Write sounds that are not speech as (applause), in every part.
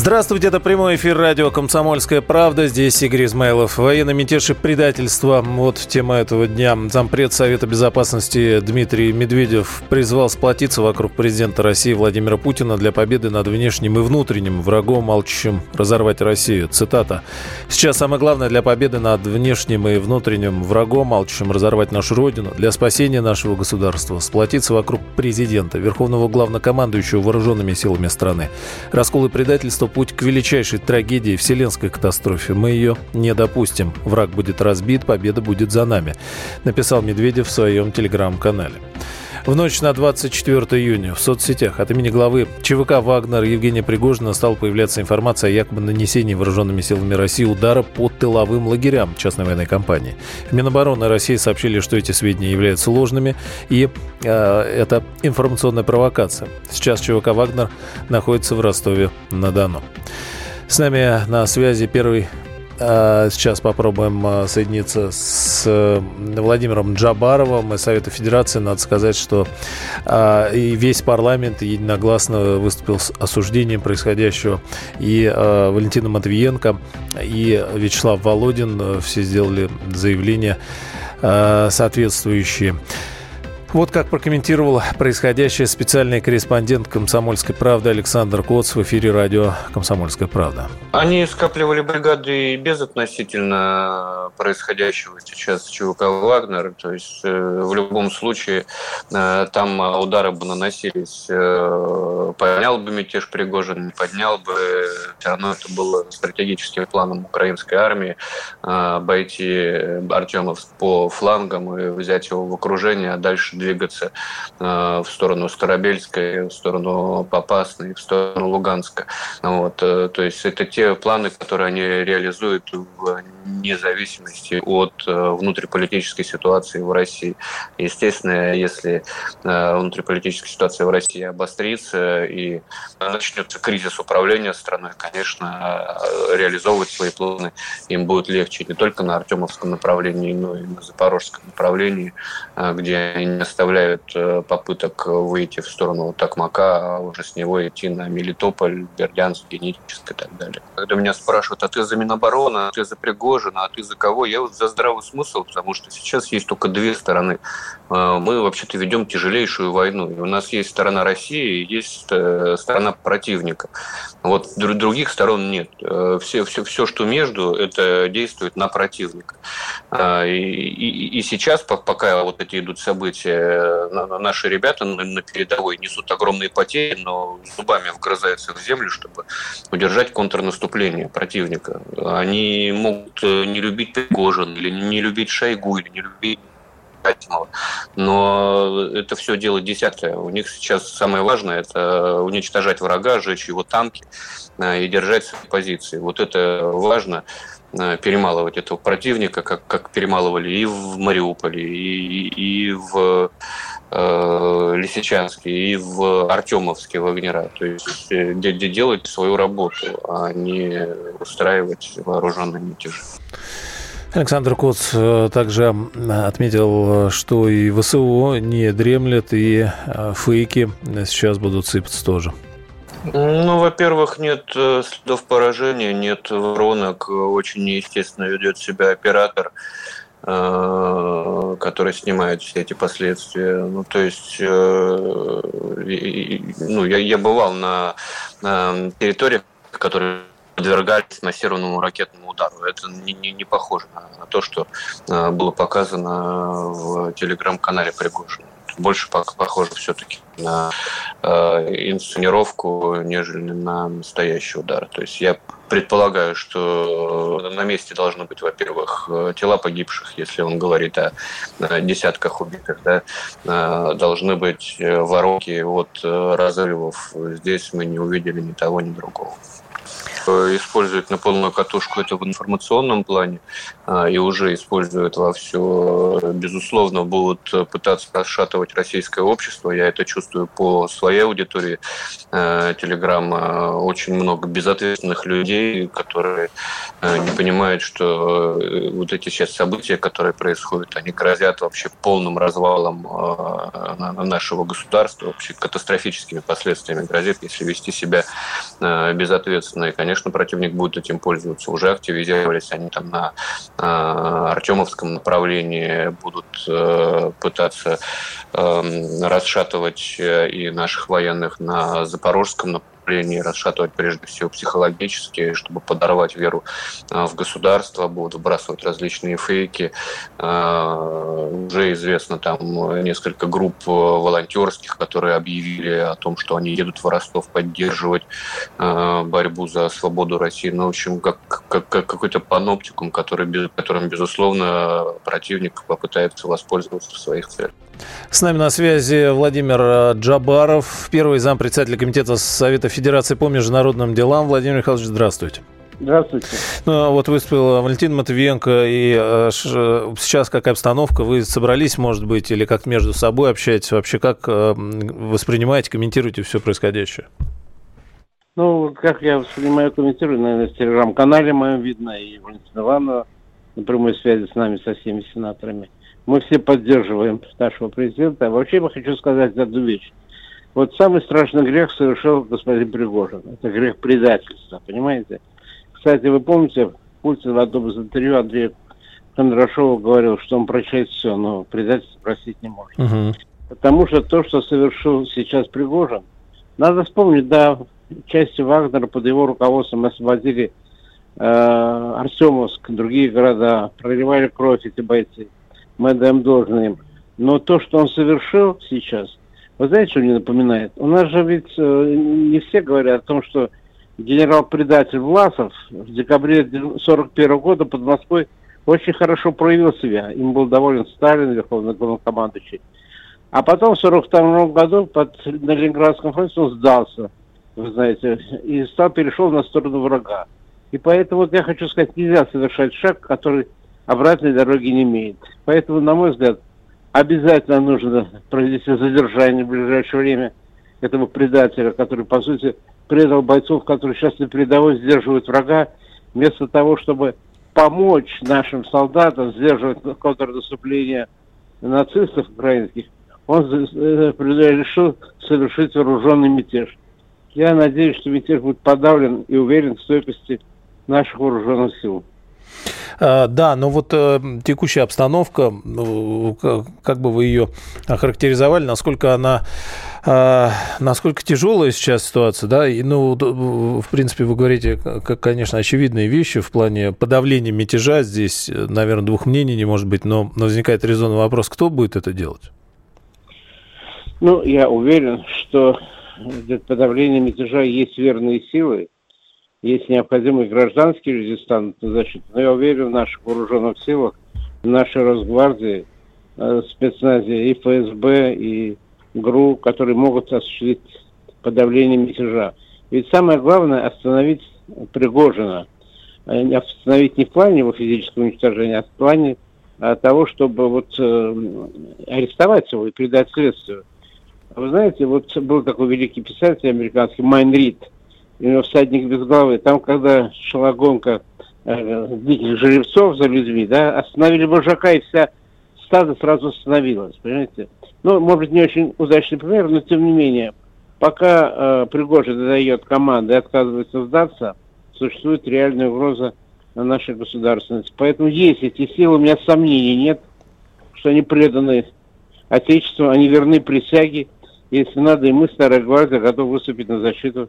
Здравствуйте, это прямой эфир радио «Комсомольская правда». Здесь Игорь Измайлов. Военный мятеж и предательство. Вот тема этого дня. Зампред Совета Безопасности Дмитрий Медведев призвал сплотиться вокруг президента России Владимира Путина для победы над внешним и внутренним врагом, молчащим разорвать Россию. Цитата. «Сейчас самое главное для победы над внешним и внутренним врагом, молчащим разорвать нашу Родину, для спасения нашего государства, сплотиться вокруг президента, верховного главнокомандующего вооруженными силами страны. Раскол и предательство путь к величайшей трагедии, вселенской катастрофе. Мы ее не допустим. Враг будет разбит, победа будет за нами», написал Медведев в своем телеграм-канале. В ночь на 24 июня в соцсетях от имени главы ЧВК «Вагнер» Евгения Пригожина стала появляться информация о якобы нанесении вооруженными силами России удара по тыловым лагерям частной военной компании. В Минобороны России сообщили, что эти сведения являются ложными, и э, это информационная провокация. Сейчас ЧВК «Вагнер» находится в Ростове-на-Дону. С нами на связи первый сейчас попробуем а, соединиться с э, Владимиром Джабаровым из Совета Федерации. Надо сказать, что а, и весь парламент единогласно выступил с осуждением происходящего. И Валентина Матвиенко, и Вячеслав Володин э, все сделали заявления соответствующие. Вот как прокомментировал происходящее специальный корреспондент «Комсомольской правды» Александр Коц в эфире радио «Комсомольская правда». Они скапливали бригады без относительно происходящего сейчас ЧВК «Вагнер». То есть э, в любом случае э, там удары бы наносились. Э, поднял бы мятеж Пригожин, поднял бы. Все равно это было стратегическим планом украинской армии обойти Артемовск по флангам и взять его в окружение, а дальше двигаться э, в сторону Старобельской, в сторону Попасной, в сторону Луганска. Вот, э, то есть это те планы, которые они реализуют в независимости от э, внутриполитической ситуации в России. Естественно, если внутриполитическая ситуация в России обострится и начнется кризис управления страной, конечно, реализовывать свои планы им будет легче не только на Артемовском направлении, но и на Запорожском направлении, где они оставляют э, попыток выйти в сторону Токмака, а уже с него идти на Мелитополь, Бердянск, Генетическ и так далее. Когда меня спрашивают, а ты за Минобороны, а ты за Пригожина, а ты за кого? Я вот за здравый смысл, потому что сейчас есть только две стороны. Э, мы вообще-то ведем тяжелейшую войну. И у нас есть сторона России, есть э, сторона противника. Вот других сторон нет. Все, все, все что между, это действует на противника. И, и, и сейчас, пока вот эти идут события, наши ребята на передовой несут огромные потери, но зубами вгрызаются в землю, чтобы удержать контрнаступление противника. Они могут э, не любить Пригожин, или не любить Шойгу, или не любить Катимова. Но это все дело десятое. У них сейчас самое важное – это уничтожать врага, сжечь его танки э, и держать свои позиции. Вот это важно э, перемалывать этого противника, как, как перемалывали и в Мариуполе, и, и в э, Лисичанске, и в Артемовске Вагнера. То есть э, делать свою работу, а не устраивать вооруженные мятежи. Александр Коц э, также отметил, что и ВСУ не дремлет, и э, фейки сейчас будут сыпаться тоже. Ну, во-первых, нет э, следов поражения, нет воронок, очень неестественно ведет себя оператор который снимает все эти последствия. Ну, то есть, ну, я, я бывал на, на территориях, которые подвергались массированному ракетному удару. Это не, не, не похоже на, то, что э, было показано в телеграм-канале Пригожина. Больше похоже все-таки на э, инсценировку, нежели на настоящий удар. То есть я предполагаю, что на месте должны быть, во-первых, тела погибших, если он говорит о десятках убитых, да, э, должны быть воронки от разрывов. Здесь мы не увидели ни того, ни другого. Используют на полную катушку это в информационном плане и уже используют во все, безусловно, будут пытаться расшатывать российское общество. Я это чувствую по своей аудитории Телеграма. Очень много безответственных людей, которые не понимают, что вот эти сейчас события, которые происходят, они грозят вообще полным развалом нашего государства, вообще катастрофическими последствиями грозит, если вести себя э, безответственно. И, конечно, противник будет этим пользоваться. Уже активизировались они там на э, Артемовском направлении, будут э, пытаться эм, расшатывать и наших военных на Запорожском направлении наступлении, расшатывать прежде всего психологически, чтобы подорвать веру а, в государство, будут вбрасывать различные фейки. А, уже известно там несколько групп э, волонтерских, которые объявили о том, что они едут в Ростов поддерживать а, борьбу за свободу России. Ну, в общем, как, как, как какой-то паноптикум, который, которым, безусловно, противник попытается воспользоваться в своих целях. С нами на связи Владимир э, Джабаров, первый зам председателя Комитета Совета Федерации по международным делам. Владимир Михайлович, здравствуйте. Здравствуйте. Ну, а вот выступил Валентин Матвиенко, и э, сейчас какая обстановка? Вы собрались, может быть, или как между собой общаетесь? Вообще как э, воспринимаете, комментируете все происходящее? Ну, как я воспринимаю, комментирую, наверное, в телеграм-канале моем видно, и Валентина Ивановна на прямой связи с нами, со всеми сенаторами. Мы все поддерживаем нашего президента. А вообще я хочу сказать одну вещь. Вот самый страшный грех совершил господин Пригожин. Это грех предательства, понимаете? Кстати, вы помните, Путин в одном из интервью Андрея Кондрашова говорил, что он прощает все, но предательство простить не может. Угу. Потому что то, что совершил сейчас Пригожин, надо вспомнить, да, части Вагнера под его руководством освободили э, Артемовск, другие города, проливали кровь эти бойцы мы отдаем должное им. Но то, что он совершил сейчас, вы знаете, что мне напоминает? У нас же ведь э, не все говорят о том, что генерал-предатель Власов в декабре 1941 года под Москвой очень хорошо проявил себя. Им был доволен Сталин, верховный главнокомандующий. А потом в 1942 году под, на Ленинградском фронте он сдался, вы знаете, и стал, перешел на сторону врага. И поэтому вот я хочу сказать, нельзя совершать шаг, который обратной дороги не имеет. Поэтому, на мой взгляд, обязательно нужно провести задержание в ближайшее время этого предателя, который, по сути, предал бойцов, которые сейчас на передовой сдерживают врага, вместо того, чтобы помочь нашим солдатам сдерживать контрнаступление нацистов украинских, он э, решил совершить вооруженный мятеж. Я надеюсь, что мятеж будет подавлен и уверен в стойкости наших вооруженных сил. А, да, но вот э, текущая обстановка, ну, как бы вы ее охарактеризовали, насколько она а, насколько тяжелая сейчас ситуация, да, и, ну, в принципе, вы говорите, как, конечно, очевидные вещи в плане подавления мятежа, здесь, наверное, двух мнений не может быть, но, возникает резонный вопрос, кто будет это делать? Ну, я уверен, что для подавления мятежа есть верные силы, есть необходимый гражданский резистантный защита. Но я уверен в наших вооруженных силах, в нашей Росгвардии, э, спецназе и ФСБ, и ГРУ, которые могут осуществить подавление мятежа. Ведь самое главное остановить Пригожина. Э, остановить не в плане его физического уничтожения, а в плане а, того, чтобы вот э, арестовать его и передать следствию. Вы знаете, вот был такой великий писатель американский Майн Рид – всадник без головы. Там, когда шла гонка э, диких жеребцов за людьми, да, остановили вожака, и вся стадо сразу остановилось, понимаете? Ну, может не очень удачный пример, но тем не менее, пока э, Пригожин дает команды и отказывается сдаться, существует реальная угроза на нашей государственности. Поэтому есть эти силы, у меня сомнений нет, что они преданы Отечеству, они верны присяге. Если надо, и мы, Старая Гвардия, готовы выступить на защиту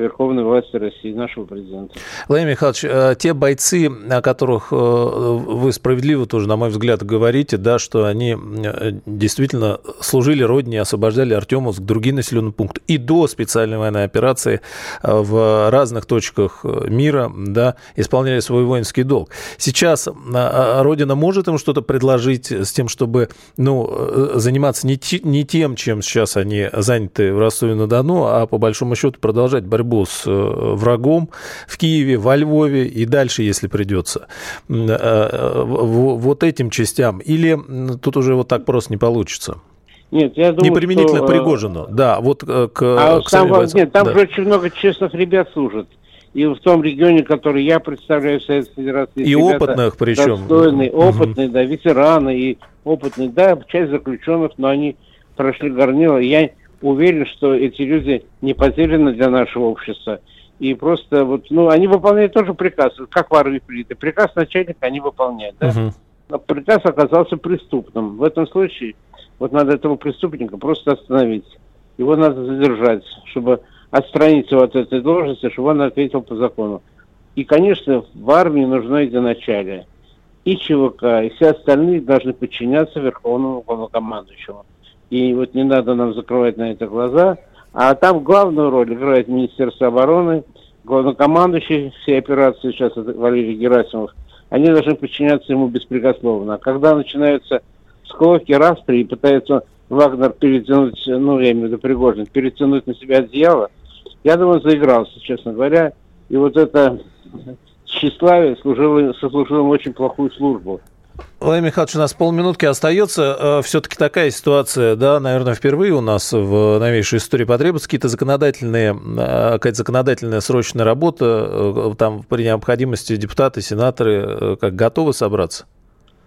верховной власти России, нашего президента. Владимир Михайлович, э, те бойцы, о которых э, вы справедливо тоже, на мой взгляд, говорите, да, что они э, действительно служили Родине, освобождали Артемовск, другие населенные пункты, и до специальной военной операции в разных точках мира, да, исполняли свой воинский долг. Сейчас Родина может им что-то предложить с тем, чтобы, ну, заниматься не, не тем, чем сейчас они заняты в Ростове-на-Дону, а по большому счету продолжать борьбу борьбу с врагом в Киеве, во Львове и дальше, если придется. Вот этим частям. Или тут уже вот так просто не получится? Нет, я думаю, Не применительно что, Пригожину, да, вот к, а к там, Нет, там да. же очень много честных ребят служат и в том регионе, который я представляю Советской Федерации. И опытных причем. Достойные, опытные, угу. да, ветераны и опытные, да, часть заключенных, но они прошли горнило. Я уверен, что эти люди не потеряны для нашего общества. И просто вот, ну, они выполняют тоже приказ, как в армии принято. Приказ начальника они выполняют, да? Угу. Но приказ оказался преступным. В этом случае вот надо этого преступника просто остановить. Его надо задержать, чтобы отстранить его от этой должности, чтобы он ответил по закону. И, конечно, в армии нужно единочалие. И ЧВК, и все остальные должны подчиняться Верховному главнокомандующему. И вот не надо нам закрывать на это глаза. А там главную роль играет Министерство обороны, главнокомандующий всей операции сейчас это Валерий Герасимов. Они должны подчиняться ему беспрекословно. А когда начинаются склоки, распри и пытается Вагнер перетянуть, ну, я имею в виду Пригожин, перетянуть на себя одеяло, я думаю, заигрался, честно говоря. И вот это тщеславие служило, сослужило очень плохую службу. Владимир Михайлович, у нас полминутки остается. Э, Все-таки такая ситуация, да, наверное, впервые у нас в новейшей истории потребуются какие-то законодательные, э, какая-то законодательная срочная работа. Э, там при необходимости депутаты, сенаторы как готовы собраться?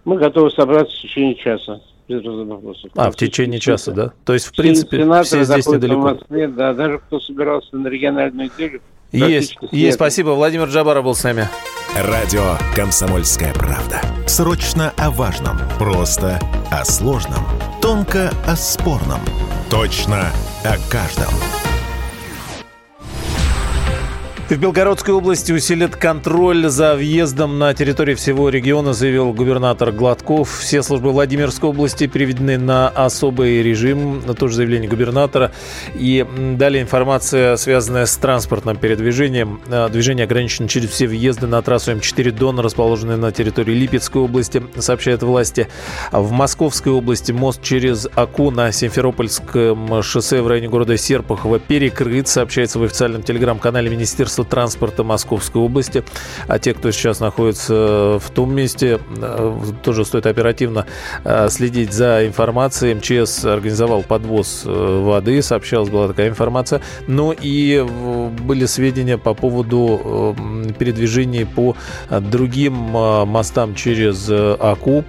Мы готовы собраться в течение часа без вопросов. А, в течение часа, да? То есть, в принципе, все здесь недалеко. В Москве, да, даже кто собирался на региональную неделю. Есть, есть, спасибо. Владимир Джабаров был с нами. Радио «Комсомольская правда». Срочно о важном. Просто о сложном. Тонко о спорном. Точно о каждом. В Белгородской области усилит контроль за въездом на территории всего региона, заявил губернатор Гладков. Все службы Владимирской области переведены на особый режим. Тоже заявление губернатора. И далее информация, связанная с транспортным передвижением. Э, движение ограничено через все въезды на трассу М4 Дон, расположенной на территории Липецкой области, сообщают власти. В Московской области мост через Аку на Симферопольском шоссе в районе города Серпухово перекрыт, сообщается в официальном телеграм-канале Министерства Министерства транспорта Московской области. А те, кто сейчас находится в том месте, э, тоже стоит оперативно э, следить за информацией. МЧС организовал подвоз э, воды, сообщалась была такая информация. Но и были сведения по поводу передвижений по другим мостам через Аку.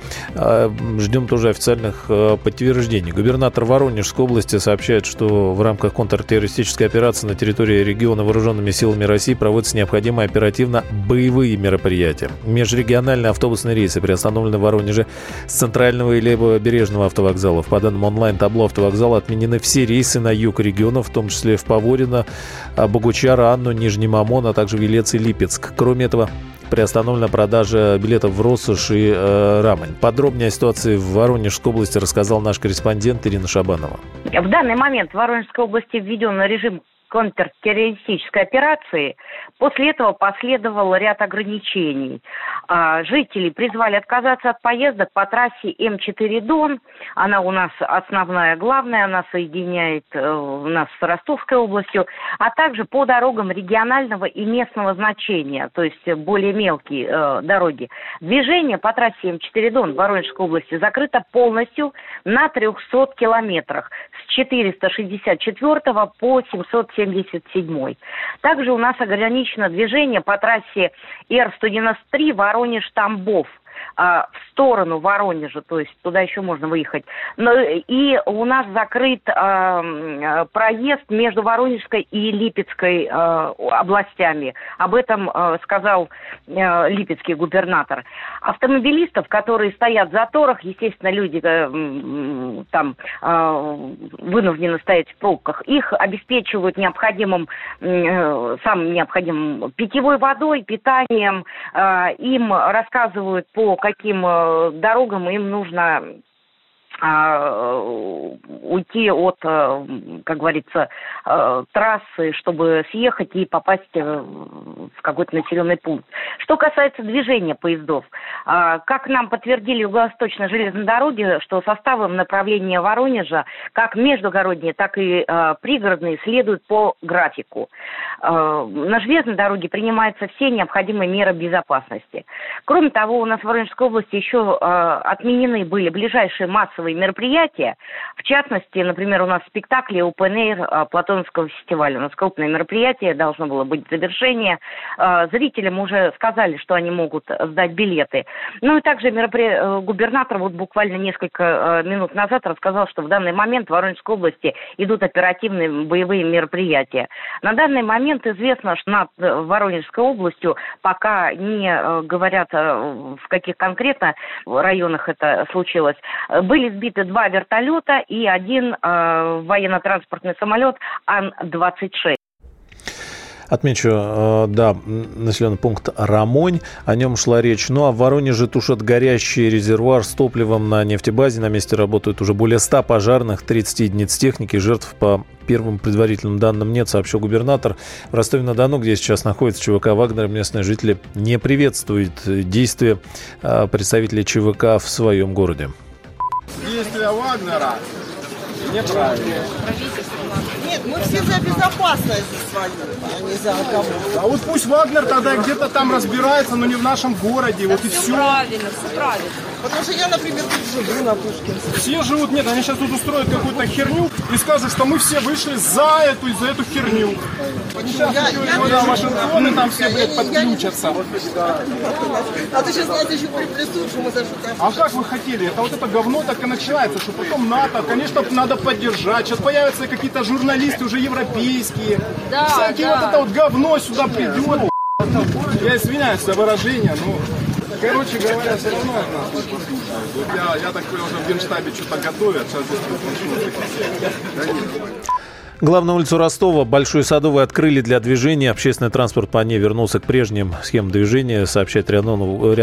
Ждем тоже официальных подтверждений. Губернатор Воронежской области сообщает, что в рамках контртеррористической операции на территории региона вооруженными силами России проводятся необходимые оперативно боевые мероприятия. Межрегиональные автобусные рейсы приостановлены в Воронеже с центрального и левобережного автовокзалов. По данным онлайн-табло автовокзала отменены все рейсы на юг региона, в том числе в Поворино, Богучар, Анну, Нижний Мамон, а также Велец и Липецк. Кроме этого, приостановлена продажа билетов в Россош и э, Рамань. Подробнее о ситуации в Воронежской области рассказал наш корреспондент Ирина Шабанова. В данный момент в Воронежской области введен режим контртеррористической операции, после этого последовал ряд ограничений. А, жители призвали отказаться от поездок по трассе М4 Дон. Она у нас основная, главная, она соединяет э, нас с Ростовской областью, а также по дорогам регионального и местного значения, то есть более мелкие э, дороги. Движение по трассе М4 Дон в Воронежской области закрыто полностью на 300 километрах с 464 по 777. Также у нас ограничено движение по трассе Р-193 Воронеж-Тамбов – а, в сторону Воронежа, то есть туда еще можно выехать. Но, и у нас закрыт а, проезд между Воронежской и Липецкой а, областями. Об этом а, сказал а, липецкий губернатор. Автомобилистов, которые стоят в заторах, естественно, люди а, там а, вынуждены стоять в пробках, их обеспечивают необходимым, а, самым необходимым питьевой водой, питанием, а, им рассказывают по каким э, дорогам им нужно уйти от, э, как говорится, э, трассы, чтобы съехать и попасть э, в какой-то населенный пункт. Что касается движения поездов, а, как нам подтвердили Юго-Восточной железной дороги, что составом направления Воронежа, как междугородние, так и пригородные, следуют по графику. На железной дороге принимаются все необходимые меры безопасности. Кроме того, у нас в Воронежской области еще отменены были ближайшие массовые массовые мероприятия. В частности, например, у нас спектакли Open Air а, Платоновского фестиваля. У нас крупное мероприятие, должно было быть завершение. А, зрителям уже сказали, что они могут сдать билеты. Ну и также меропри... Э, губернатор вот буквально несколько э, минут назад рассказал, что в данный момент в Воронежской области идут оперативные боевые мероприятия. На данный момент известно, что над Воронежской областью пока не говорят, в каких конкретно районах это случилось. Были сбиты два вертолета и один э, военно-транспортный самолет Ан-26. Отмечу, э, да, населенный пункт Рамонь, о нем шла речь. Ну а в Воронеже тушат горящий резервуар с топливом на нефтебазе. На месте работают уже более 100 пожарных, 30 единиц техники. Жертв по первым предварительным данным нет, сообщил губернатор. В Ростове-на-Дону, где сейчас находится ЧВК «Вагнер», местные жители не приветствуют действия э, представителей ЧВК в своем городе действия Вагнера неправильные. Нет, мы все за безопасность свою, а не за кого. А вот пусть Вагнер тогда где-то там разбирается, но не в нашем городе, да вот и все. правильно, все правильно. Потому что я, например, тут живу на Пушкинской. Все живут, нет, они сейчас тут устроят какую-то херню и скажут, что мы все вышли за эту и за эту херню. Сейчас я, я, я, там все, блядь, подключатся. А ты сейчас нас еще приплюсуешь, что мы за что-то... А как вы хотели? Это вот это говно так и начинается, что потом НАТО, конечно, надо поддержать. Сейчас появятся какие-то журналисты уже европейские. Да, Всякие да. вот это вот говно сюда придет. Я извиняюсь за выражение, но... Короче говоря, все равно от нас. Я, я так понял, что в Генштабе что-то готовят. Сейчас здесь Главную улицу Ростова, Большой Садовый, открыли для движения. Общественный транспорт по ней вернулся к прежним схемам движения, сообщает РИА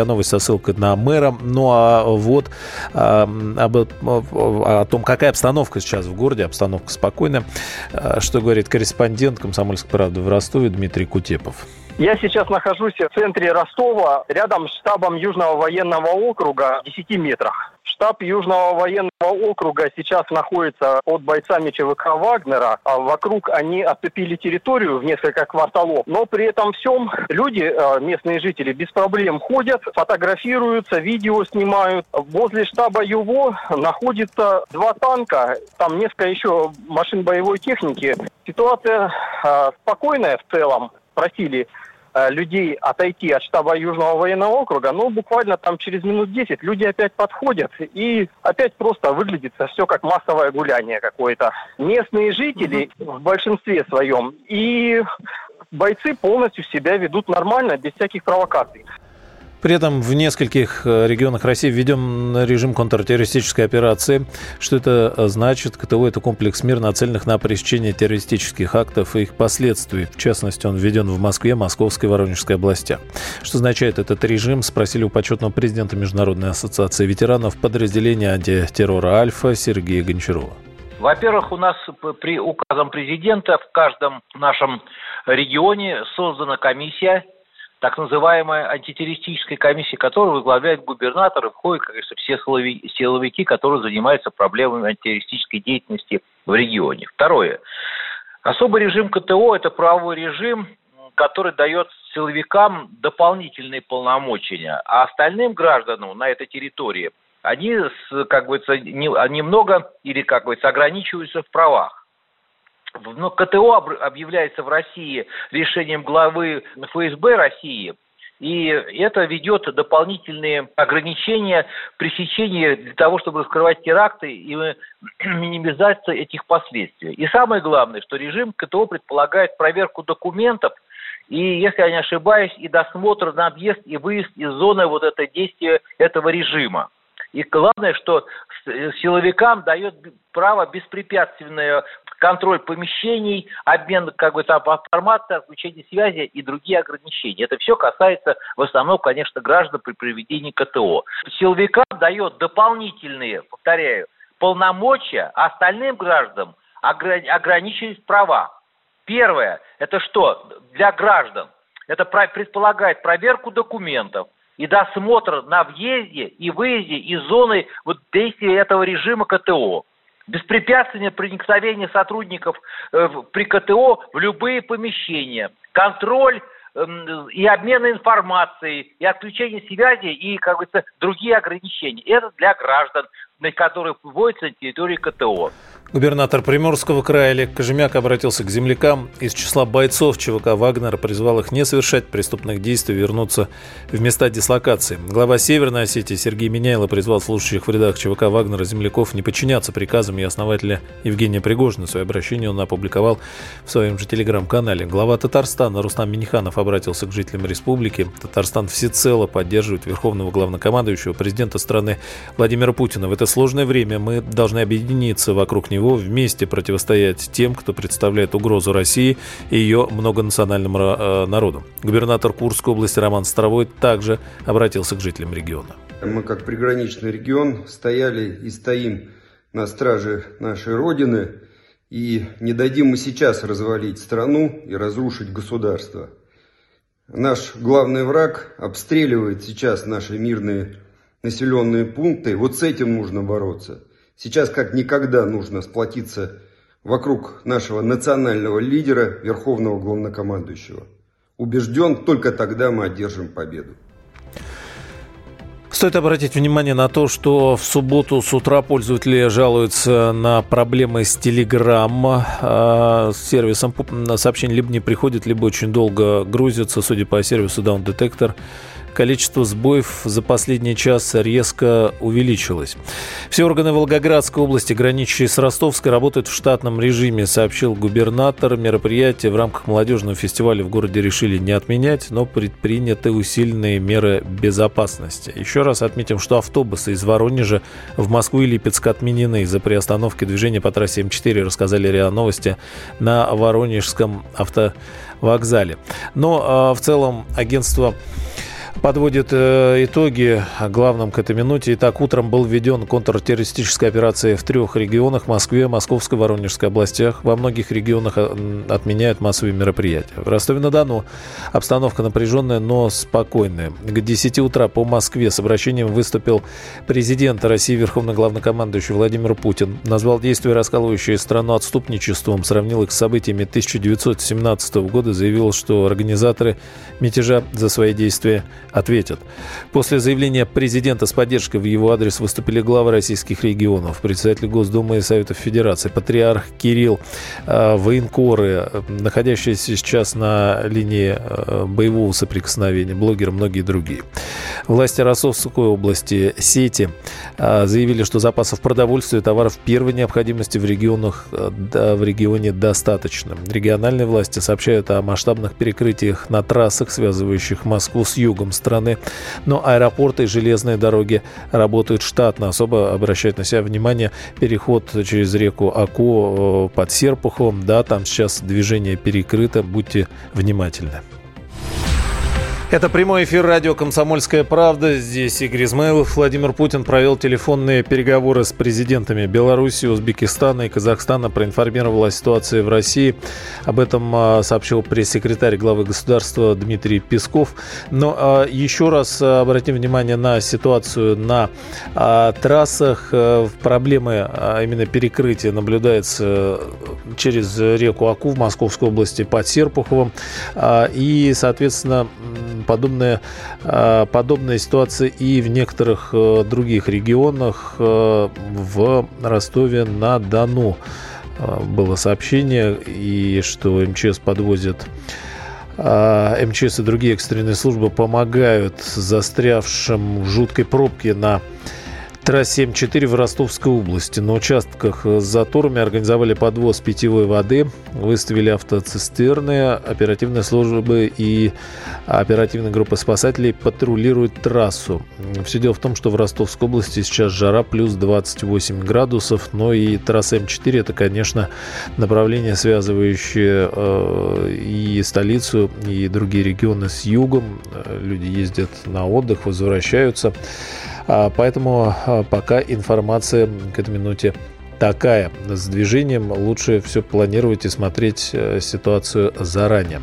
Новость со ссылкой на мэра. Ну а вот а, об, о том, какая обстановка сейчас в городе, обстановка спокойная, а, что говорит корреспондент «Комсомольской правды» в Ростове Дмитрий Кутепов. Я сейчас нахожусь в центре Ростова, рядом с штабом Южного военного округа в 10 метрах. Штаб Южного военного округа сейчас находится под бойцами ЧВК Вагнера. А вокруг они оцепили территорию в несколько кварталов. Но при этом всем люди, э, местные жители, без проблем ходят, фотографируются, видео снимают. Возле штаба ЮВО находится два танка, там несколько еще машин боевой техники. Ситуация э, спокойная в целом. Просили людей отойти от штаба Южного военного округа, ну, буквально там через минут 10 люди опять подходят, и опять просто выглядит все как массовое гуляние какое-то. Местные жители в большинстве своем и бойцы полностью себя ведут нормально, без всяких провокаций. При этом в нескольких э, регионах России введен режим контртеррористической операции. Что это э, значит? КТО – это комплекс мер, нацеленных на пресечение террористических актов и их последствий. В частности, он введен в Москве, Московской и Воронежской областях. Что означает этот режим, спросили у почетного президента Международной ассоциации ветеранов подразделения антитеррора «Альфа» Сергея Гончарова. Во-первых, у нас при указом президента в каждом нашем регионе создана комиссия так называемая антитеррористическая комиссия, которую возглавляет губернатор и как говорится, все силовики, которые занимаются проблемами антитеррористической деятельности в регионе. Второе. Особый режим КТО – это правовой режим, который дает силовикам дополнительные полномочия, а остальным гражданам на этой территории они, как говорится, немного или, как говорится, ограничиваются в правах. Но КТО объявляется в России решением главы ФСБ России, и это ведет дополнительные ограничения, пресечения для того, чтобы раскрывать теракты и (clears throat) минимизация этих последствий. И самое главное, что режим КТО предполагает проверку документов и, если я не ошибаюсь, и досмотр на объезд и выезд из зоны вот это действия этого режима. И главное, что силовикам дает право беспрепятственное контроль помещений, обмен как бы там информацией, отключение связи и другие ограничения. Это все касается в основном, конечно, граждан при проведении КТО. Силовикам дает дополнительные, повторяю, полномочия, а остальным гражданам ограничились права. Первое, это что? Для граждан. Это предполагает проверку документов и досмотр на въезде и выезде из зоны вот, действия этого режима КТО. Беспрепятственное проникновение сотрудников э, при КТО в любые помещения. Контроль Эм, и обмена информацией, и отключение связи, и, как говорится, другие ограничения. Это для граждан, которые вводятся на территории КТО. Губернатор Приморского края Олег Кожемяк обратился к землякам. Из числа бойцов ЧВК «Вагнера» призвал их не совершать преступных действий, вернуться в места дислокации. Глава Северной Осетии Сергей Меняйло призвал служащих в рядах ЧВК «Вагнера» земляков не подчиняться приказам и основателя Евгения Пригожина. Свое обращение он опубликовал в своем же телеграм-канале. Глава Татарстана Рустам Миниханов обратился к жителям республики. Татарстан всецело поддерживает верховного главнокомандующего президента страны Владимира Путина. В это сложное время мы должны объединиться вокруг него вместе противостоять тем, кто представляет угрозу России и ее многонациональному э, народу. Губернатор Курской области Роман Старовой также обратился к жителям региона. Мы, как приграничный регион, стояли и стоим на страже нашей Родины, и не дадим мы сейчас развалить страну и разрушить государство. Наш главный враг обстреливает сейчас наши мирные населенные пункты. Вот с этим нужно бороться. Сейчас как никогда нужно сплотиться вокруг нашего национального лидера, верховного главнокомандующего. Убежден, только тогда мы одержим победу. Стоит обратить внимание на то, что в субботу с утра пользователи жалуются на проблемы с Telegram. А, с сервисом сообщение либо не приходит, либо очень долго грузится, судя по сервису Down Detector количество сбоев за последний час резко увеличилось. Все органы Волгоградской области, граничащие с Ростовской, работают в штатном режиме, сообщил губернатор. Мероприятие в рамках молодежного фестиваля в городе решили не отменять, но предприняты усиленные меры безопасности. Еще раз отметим, что автобусы из Воронежа в Москву и Липецк отменены из-за приостановки движения по трассе М4, рассказали РИА Новости на Воронежском автовокзале. Но э, в целом агентство подводит э, итоги главным к этой минуте. Итак, утром был введен контртеррористическая операция в трех регионах – Москве, Московской, Воронежской областях. Во многих регионах э, отменяют массовые мероприятия. В Ростове-на-Дону обстановка напряженная, но спокойная. К 10 утра по Москве с обращением выступил президент России, верховный главнокомандующий Владимир Путин. Назвал действия, раскалывающие страну отступничеством, сравнил их с событиями 1917 года, заявил, что организаторы мятежа за свои действия ответят. После заявления президента с поддержкой в его адрес выступили главы российских регионов, председатель Госдумы и Советов Федерации, патриарх Кирилл, э, военкоры, находящиеся сейчас на линии э, боевого соприкосновения, блогеры, многие другие. Власти Ростовской области, сети э, заявили, что запасов продовольствия и товаров первой необходимости в регионах, в регионе достаточно. Региональные власти сообщают о масштабных перекрытиях на трассах, связывающих Москву с югом страны. Но аэропорты и железные дороги работают штатно. Особо обращает на себя внимание переход через реку Аку э, под Серпуховым. Да, там сейчас движение перекрыто. Будьте внимательны. Это прямой эфир радио «Комсомольская правда». Здесь Игорь Измайлов. Владимир Путин провел телефонные переговоры с президентами Беларуси, Узбекистана и Казахстана. Проинформировал о ситуации в России. Об этом а, сообщил пресс-секретарь главы государства Дмитрий Песков. Но а, еще раз обратим внимание на ситуацию на а, трассах. Проблемы именно перекрытия наблюдается через реку Аку в Московской области под Серпуховым. И, соответственно, подобная, а, подобная ситуация и в некоторых э, других регионах э, в Ростове-на-Дону было сообщение, и что МЧС подвозит МЧС и другие экстренные службы помогают застрявшим в жуткой пробке на трассе М4 в Ростовской области. На участках с заторами организовали подвоз питьевой воды, выставили автоцистерны, оперативные службы и оперативная группа спасателей патрулируют трассу. Все дело в том, что в Ростовской области сейчас жара плюс 28 градусов, но и трасса М4 это, конечно, направление, связывающее э, и столицу, и другие регионы с югом. Люди ездят на отдых, возвращаются. А, поэтому а, пока информация к этой минуте такая. С движением лучше все планировать и смотреть э, ситуацию заранее.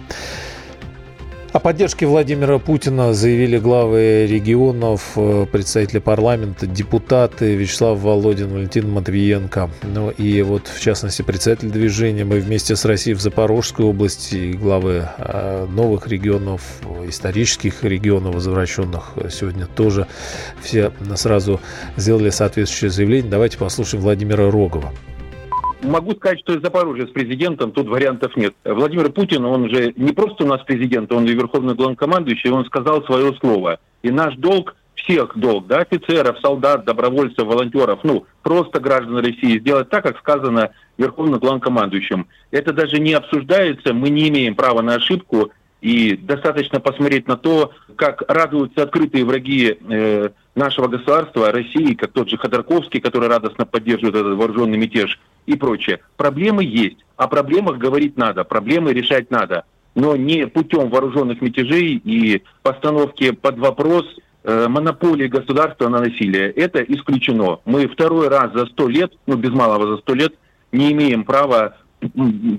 О поддержке Владимира Путина заявили главы регионов, э, представители парламента, депутаты Вячеслав Володин, Валентин Матвиенко. Ну и вот, в частности, председатель движения «Мы вместе с Россией» в Запорожской области и главы э, новых регионов, исторических регионов, возвращенных сегодня тоже все сразу сделали соответствующее заявление. Давайте послушаем Владимира Рогова. Могу сказать, что из Запорожья с президентом тут вариантов нет. Владимир Путин, он же не просто у нас президент, он и верховный главнокомандующий, он сказал свое слово. И наш долг, всех долг, да, офицеров, солдат, добровольцев, волонтеров, ну, просто граждан России, сделать так, как сказано верховным главнокомандующим. Это даже не обсуждается, мы не имеем права на ошибку, и достаточно посмотреть на то, как радуются открытые враги э, нашего государства, России, как тот же Ходорковский, который радостно поддерживает этот вооруженный мятеж и прочее. Проблемы есть. О проблемах говорить надо, проблемы решать надо. Но не путем вооруженных мятежей и постановки под вопрос э, монополии государства на насилие. Это исключено. Мы второй раз за сто лет, ну без малого за сто лет, не имеем права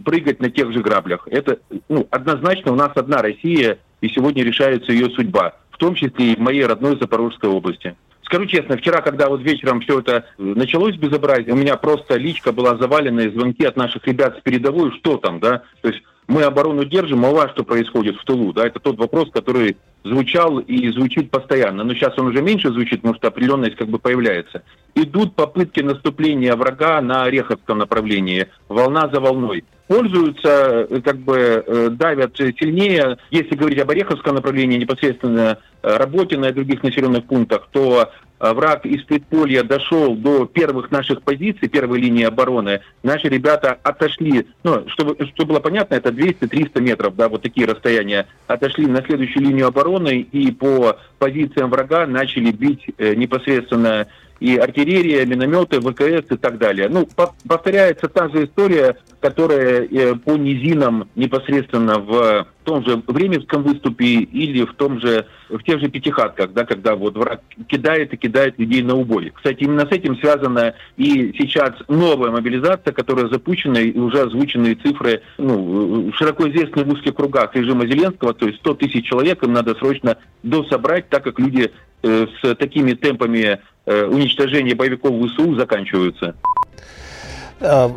прыгать на тех же граблях. Это ну, однозначно у нас одна Россия, и сегодня решается ее судьба, в том числе и в моей родной Запорожской области. Скажу честно, вчера, когда вот вечером все это началось безобразие, у меня просто личка была завалена, и звонки от наших ребят с передовой, что там, да, то есть мы оборону держим, а у вас что происходит в тылу, да, это тот вопрос, который звучал и звучит постоянно. Но сейчас он уже меньше звучит, потому что определенность как бы появляется. Идут попытки наступления врага на Ореховском направлении, волна за волной. Пользуются, э, как бы э, давят сильнее. Если говорить об Ореховском направлении, непосредственно э, работе на других населенных пунктах, то враг из предполья дошел до первых наших позиций, первой линии обороны, наши ребята отошли, ну, чтобы, чтобы было понятно, это 200-300 метров, да, вот такие расстояния, отошли на следующую линию обороны и по позициям врага начали бить непосредственно и артиллерия, минометы, ВКС и так далее. Ну, повторяется та же история, которая э, по низинам непосредственно в том же Временском выступе или в том же, в тех же Пятихатках, да, когда вот враг кидает и кидает людей на убой. Кстати, именно с этим связана и сейчас новая мобилизация, которая запущена, и уже озвученные цифры, ну, широко известны в узких кругах режима Зеленского, то есть 100 тысяч человек им надо срочно дособрать, так как люди э, с такими темпами уничтожения боевиков ВСУ заканчиваются. А,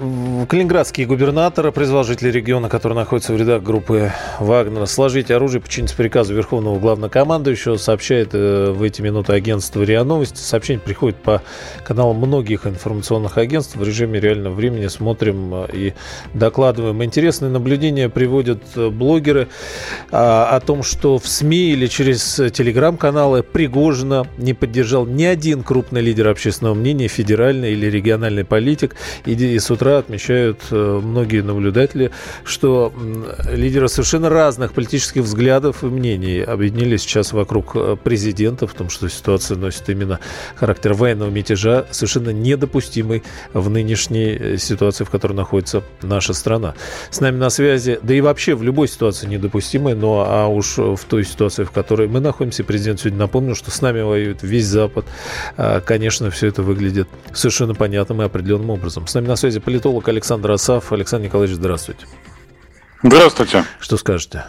калининградский губернатор призвал жителей региона, которые находятся в рядах группы Вагнера, сложить оружие, подчиниться приказу Верховного Главнокомандующего, сообщает э, в эти минуты агентство РИА Новости. Сообщение приходит по каналам многих информационных агентств в режиме реального времени. Смотрим э, и докладываем. Интересные наблюдения приводят э, блогеры а, о том, что в СМИ или через телеграм-каналы Пригожина не поддержал ни один крупный лидер общественного мнения, федеральный или региональный политик. И и с утра отмечают э, многие наблюдатели, что лидеры совершенно разных политических взглядов и мнений объединились сейчас вокруг э, президента, в том, что ситуация носит именно характер военного мятежа, совершенно недопустимый в нынешней э, ситуации, в которой находится наша страна. С нами на связи, да и вообще в любой ситуации недопустимой, но а уж в той ситуации, в которой мы находимся, президент сегодня напомнил, что с нами воюет весь Запад. А, конечно, все это выглядит совершенно понятным и определенным образом. С нами на связи политолог Александр Асав. Александр Николаевич, здравствуйте. Здравствуйте. Что скажете?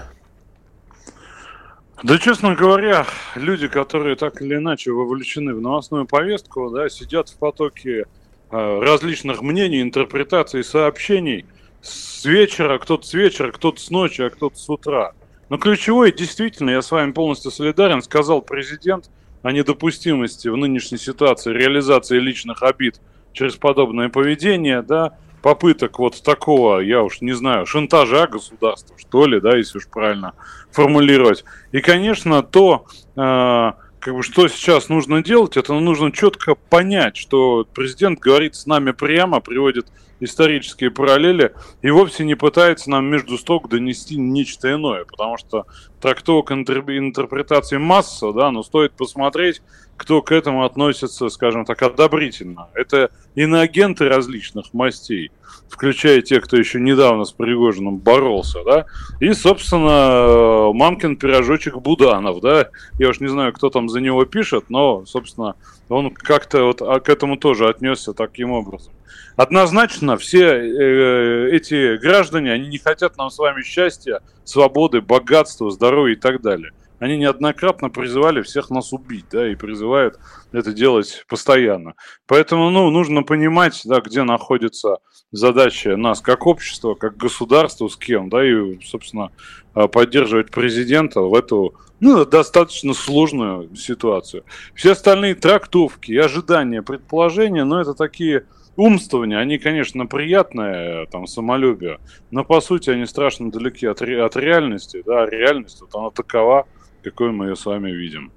Да, честно говоря, люди, которые так или иначе вовлечены в новостную повестку, да, сидят в потоке э, различных мнений, интерпретаций, сообщений с вечера, кто-то с вечера, кто-то с ночи, а кто-то с утра. Но ключевое, действительно, я с вами полностью солидарен, сказал президент о недопустимости в нынешней ситуации реализации личных обид – через подобное поведение, да, попыток вот такого, я уж не знаю, шантажа государства, что ли, да, если уж правильно формулировать. И, конечно, то, э, как бы, что сейчас нужно делать, это нужно четко понять, что президент говорит с нами прямо, приводит исторические параллели и вовсе не пытается нам между строк донести нечто иное, потому что трактовок интерпретации масса, да, но стоит посмотреть, кто к этому относится, скажем так, одобрительно. Это иноагенты различных мастей, включая тех, кто еще недавно с Пригожиным боролся, да, и, собственно, мамкин пирожочек Буданов, да, я уж не знаю, кто там за него пишет, но, собственно, он как-то вот а, к этому тоже отнесся таким образом. Однозначно все э, эти граждане, они не хотят нам с вами счастья, свободы, богатства, здоровья и так далее они неоднократно призывали всех нас убить, да, и призывают это делать постоянно. Поэтому, ну, нужно понимать, да, где находится задача нас как общества, как государства, с кем, да, и, собственно, а, поддерживать президента в эту ну, достаточно сложную ситуацию. Все остальные трактовки ожидания, предположения, ну, это такие умствования, они, конечно, приятные, там, самолюбие, но, по сути, они страшно далеки от, ре- от реальности, да, реальность, вот она такова, какой мы ее с вами видим.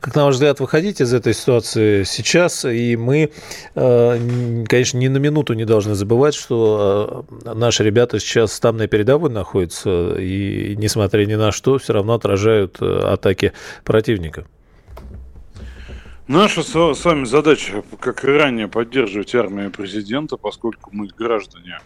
Как, на ваш взгляд, выходить из этой ситуации сейчас? И мы, э, конечно, ни на минуту не должны забывать, что э, наши ребята сейчас там на передовой находятся, и, несмотря ни на что, все равно отражают э, атаки противника. Наша с вами задача, как и ранее, поддерживать армию президента, поскольку мы граждане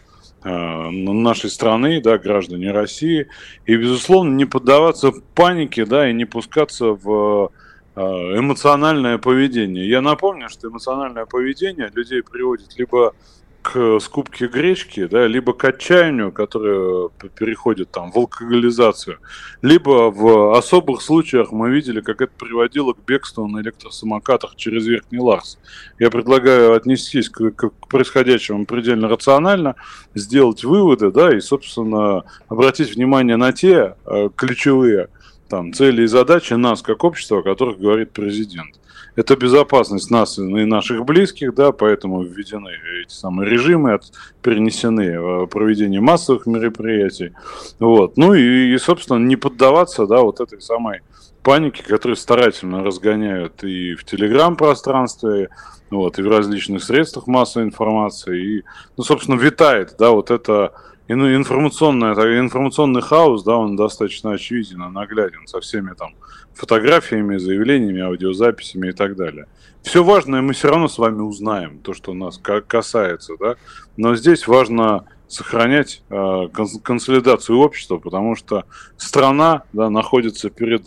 Э, нашей страны, да, граждане России, и, безусловно, не поддаваться панике, да, и не пускаться в э, эмоциональное поведение. Я напомню, что эмоциональное поведение людей приводит либо к скупке гречки, да, либо к отчаянию, которое переходит там в алкоголизацию, либо в особых случаях мы видели, как это приводило к бегству на электросамокатах через Верхний Ларс. Я предлагаю отнестись к, к происходящему предельно рационально, сделать выводы, да, и, собственно, обратить внимание на те э, ключевые там, цели и задачи нас, как общества, о которых говорит президент это безопасность нас и наших близких, да, поэтому введены эти самые режимы, от, перенесены в проведение массовых мероприятий, вот, ну и, и, собственно, не поддаваться, да, вот этой самой панике, которую старательно разгоняют и в телеграм-пространстве, вот, и в различных средствах массовой информации, и, ну, собственно, витает, да, вот это ну, информационный, информационный хаос, да, он достаточно очевиден, нагляден со всеми там фотографиями, заявлениями, аудиозаписями и так далее. Все важное мы все равно с вами узнаем, то, что нас касается, да, но здесь важно сохранять э, консолидацию общества, потому что страна да, находится перед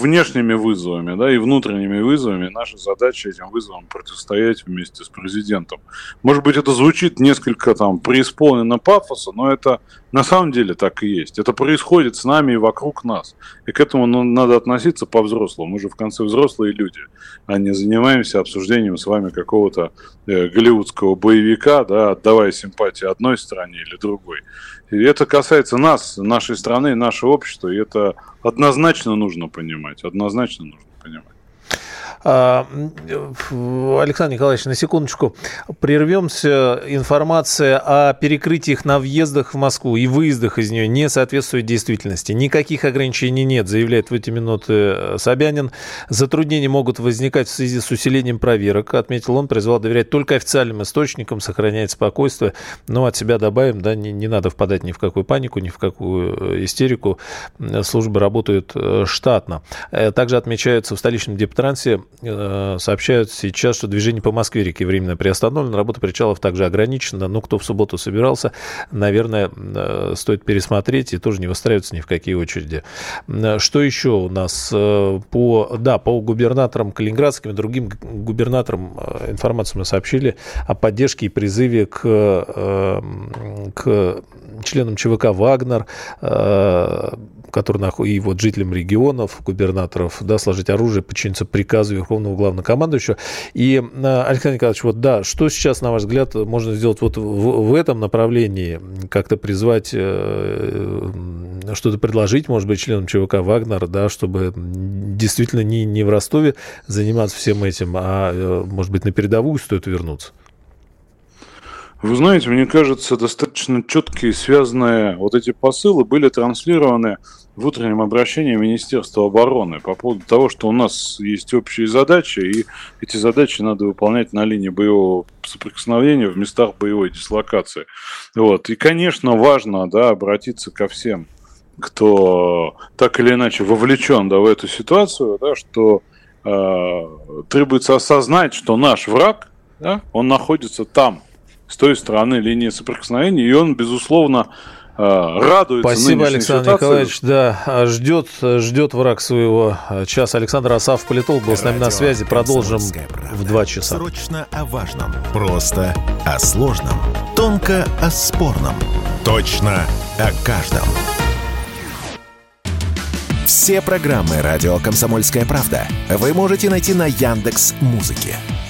внешними вызовами, да, и внутренними вызовами. Наша задача этим вызовам противостоять вместе с президентом. Может быть, это звучит несколько там преисполнено пафоса, но это на самом деле так и есть. Это происходит с нами и вокруг нас. И к этому надо относиться по-взрослому. Мы же в конце взрослые люди, а не занимаемся обсуждением с вами какого-то э, голливудского боевика, да, отдавая симпатии одной стороне или другой. И это касается нас, нашей страны, нашего общества, и это однозначно нужно понимать, однозначно нужно понимать. А, Александр Николаевич, на секундочку прервемся. Информация о перекрытиях на въездах в Москву и выездах из нее не соответствует действительности. Никаких ограничений нет, заявляет в эти минуты Собянин. Затруднения могут возникать в связи с усилением проверок, отметил он, призвал доверять только официальным источникам, сохранять спокойствие. Но от себя добавим, да, не, не надо впадать ни в какую панику, ни в какую э, истерику. Службы работают э, штатно. Э, также отмечаются в столичном дептрансе Э, сообщают сейчас, что движение по Москве-реке временно приостановлено, работа причалов также ограничена. Ну, кто в субботу собирался, наверное, э, стоит пересмотреть и тоже не выстраиваться ни в какие очереди. Э, что еще у нас по, да, по губернаторам Калининградским и другим губернаторам информацию мы сообщили о поддержке и призыве к, к членам ЧВК «Вагнер», который и вот жителям регионов, губернаторов, да, сложить оружие, подчиниться приказу Верховного Главнокомандующего. И, а, Александр Николаевич, вот да, что сейчас, на ваш взгляд, можно сделать вот в, в этом направлении, как-то призвать, э, что-то предложить, может быть, членам ЧВК «Вагнер», да, чтобы действительно не, не в Ростове заниматься всем этим, а, э, может быть, на передовую стоит вернуться? Вы знаете, мне кажется, достаточно четкие, связанные вот эти посылы были транслированы в утреннем обращении Министерства обороны по поводу того, что у нас есть общие задачи, и эти задачи надо выполнять на линии боевого соприкосновения в местах боевой дислокации. Вот. И, конечно, важно да, обратиться ко всем, кто так или иначе вовлечен да, в эту ситуацию, да, что э, требуется осознать, что наш враг, да, он находится там, с той стороны линии соприкосновения, и он, безусловно, радуется Спасибо, Александр ситуации. Николаевич. Да, ждет, ждет враг своего часа. Александр Асав, политолог, был с нами на связи. Продолжим в два часа. Срочно о важном. Просто о сложном. Тонко о спорном. Точно о каждом. Все программы «Радио Комсомольская правда» вы можете найти на Яндекс Музыке.